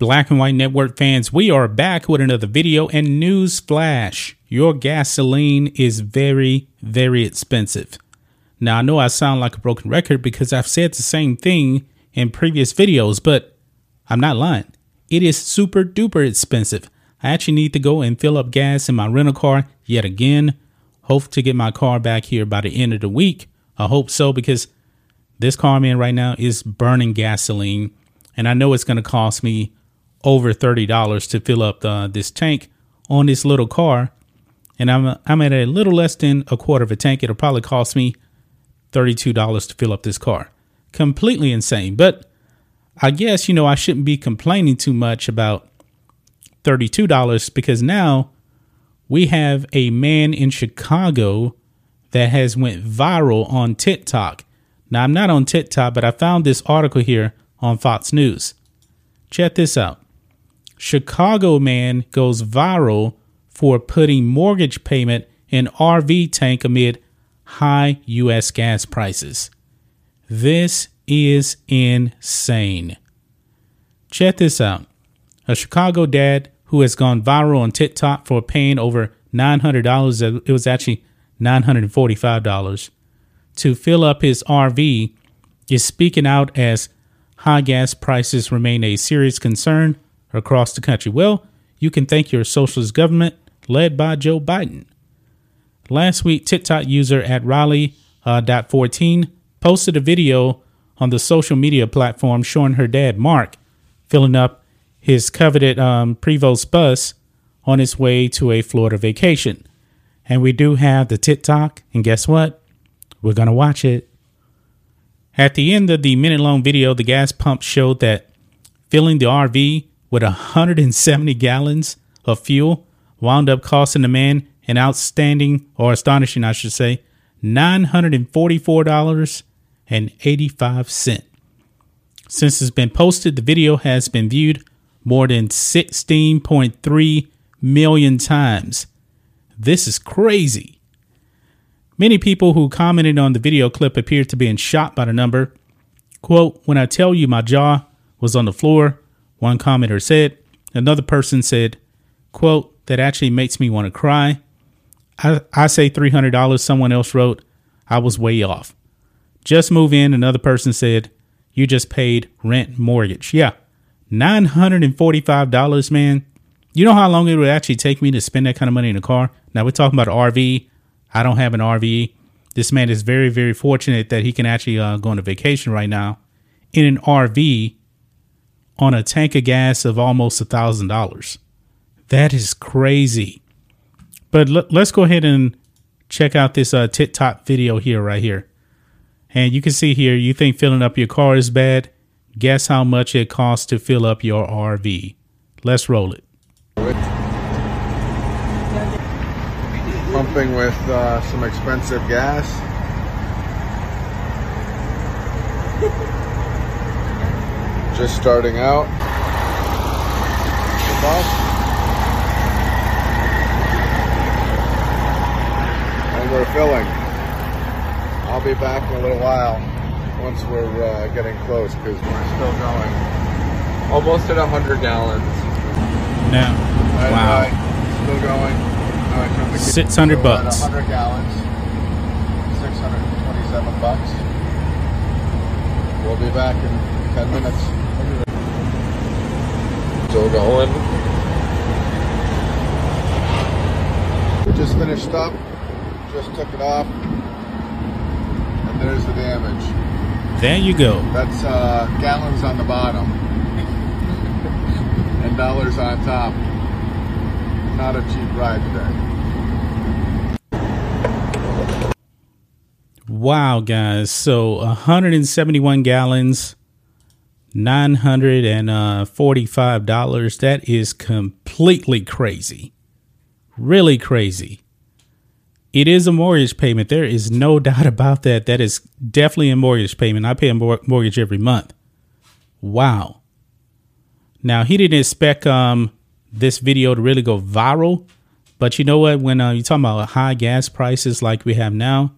Black and White Network fans, we are back with another video and news flash. Your gasoline is very, very expensive. Now, I know I sound like a broken record because I've said the same thing in previous videos, but I'm not lying. It is super duper expensive. I actually need to go and fill up gas in my rental car yet again. Hope to get my car back here by the end of the week. I hope so because this car man right now is burning gasoline and I know it's going to cost me over $30 to fill up the, this tank on this little car. And I'm, I'm at a little less than a quarter of a tank. It'll probably cost me $32 to fill up this car. Completely insane. But I guess, you know, I shouldn't be complaining too much about $32 because now we have a man in Chicago that has went viral on TikTok. Now I'm not on TikTok, but I found this article here on Fox News. Check this out. Chicago man goes viral for putting mortgage payment in RV tank amid high US gas prices. This is insane. Check this out. A Chicago dad who has gone viral on TikTok for paying over $900, it was actually $945, to fill up his RV is speaking out as high gas prices remain a serious concern across the country. Well, you can thank your socialist government led by Joe Biden. Last week, TikTok user at Riley.14 uh, posted a video on the social media platform showing her dad, Mark, filling up his coveted um, Prevost bus on his way to a Florida vacation. And we do have the TikTok, and guess what? We're going to watch it. At the end of the minute long video, the gas pump showed that filling the RV with 170 gallons of fuel wound up costing the man an outstanding, or astonishing, I should say, $944.85. Since it's been posted, the video has been viewed more than 16.3 million times. This is crazy. Many people who commented on the video clip appeared to be in shock by the number. Quote, when I tell you my jaw was on the floor, one commenter said. Another person said, quote, that actually makes me want to cry. I, I say $300. Someone else wrote, I was way off. Just move in. Another person said, you just paid rent mortgage. Yeah. $945, man. You know how long it would actually take me to spend that kind of money in a car? Now we're talking about RV. I don't have an RV. This man is very, very fortunate that he can actually uh, go on a vacation right now in an RV on a tank of gas of almost a thousand dollars. That is crazy. But l- let's go ahead and check out this uh, TikTok video here, right here. And you can see here, you think filling up your car is bad? Guess how much it costs to fill up your RV. Let's roll it. pumping with uh, some expensive gas. Just starting out. And we're filling. I'll be back in a little while once we're uh, getting close because we're still going. Almost at 100 gallons. No. wow. Still going. 600 bucks. 100 gallons, 627 bucks. We'll be back in 10 minutes. Still going. We just finished up, just took it off, and there's the damage. There you go. That's uh, gallons on the bottom and dollars on top. Not a cheap ride today. Wow, guys. So 171 gallons, $945. That is completely crazy. Really crazy. It is a mortgage payment. There is no doubt about that. That is definitely a mortgage payment. I pay a mortgage every month. Wow. Now, he didn't expect um, this video to really go viral. But you know what? When uh, you're talking about high gas prices like we have now,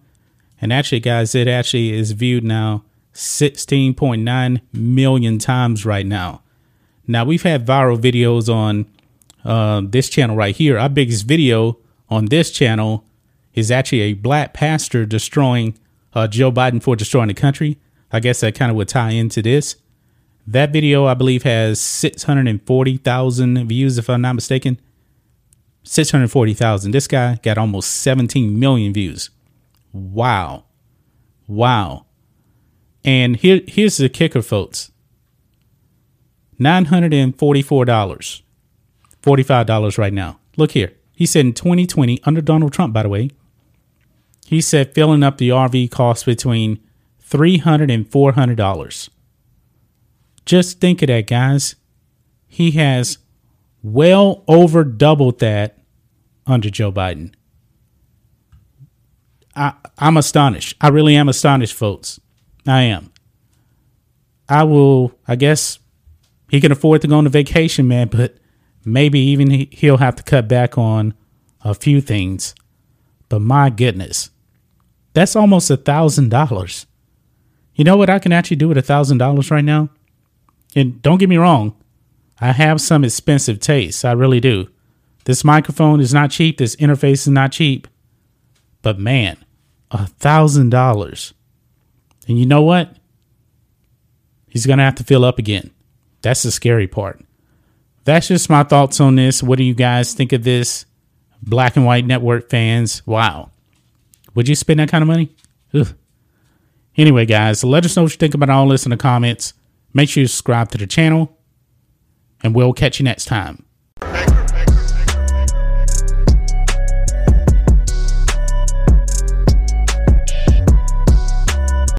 and actually, guys, it actually is viewed now 16.9 million times right now. Now we've had viral videos on uh, this channel right here. Our biggest video on this channel is actually a black pastor destroying uh, Joe Biden for destroying the country. I guess that kind of would tie into this. That video, I believe, has 640,000 views, if I'm not mistaken. 640,000. This guy got almost 17 million views. Wow. Wow. And here, here's the kicker, folks $944. $45 right now. Look here. He said in 2020, under Donald Trump, by the way, he said filling up the RV costs between $300 and $400. Just think of that, guys. He has well over doubled that under Joe Biden. I, I'm astonished. I really am astonished, folks. I am. I will, I guess he can afford to go on a vacation, man, but maybe even he, he'll have to cut back on a few things. But my goodness, that's almost a thousand dollars. You know what I can actually do with a thousand dollars right now? And don't get me wrong, I have some expensive tastes. I really do. This microphone is not cheap. This interface is not cheap. But man, a thousand dollars. And you know what? He's going to have to fill up again. That's the scary part. That's just my thoughts on this. What do you guys think of this? Black and white network fans. Wow. Would you spend that kind of money? Ugh. Anyway, guys, let us know what you think about all this in the comments. Make sure you subscribe to the channel, and we'll catch you next time.